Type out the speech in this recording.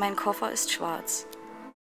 Mein Koffer ist schwarz.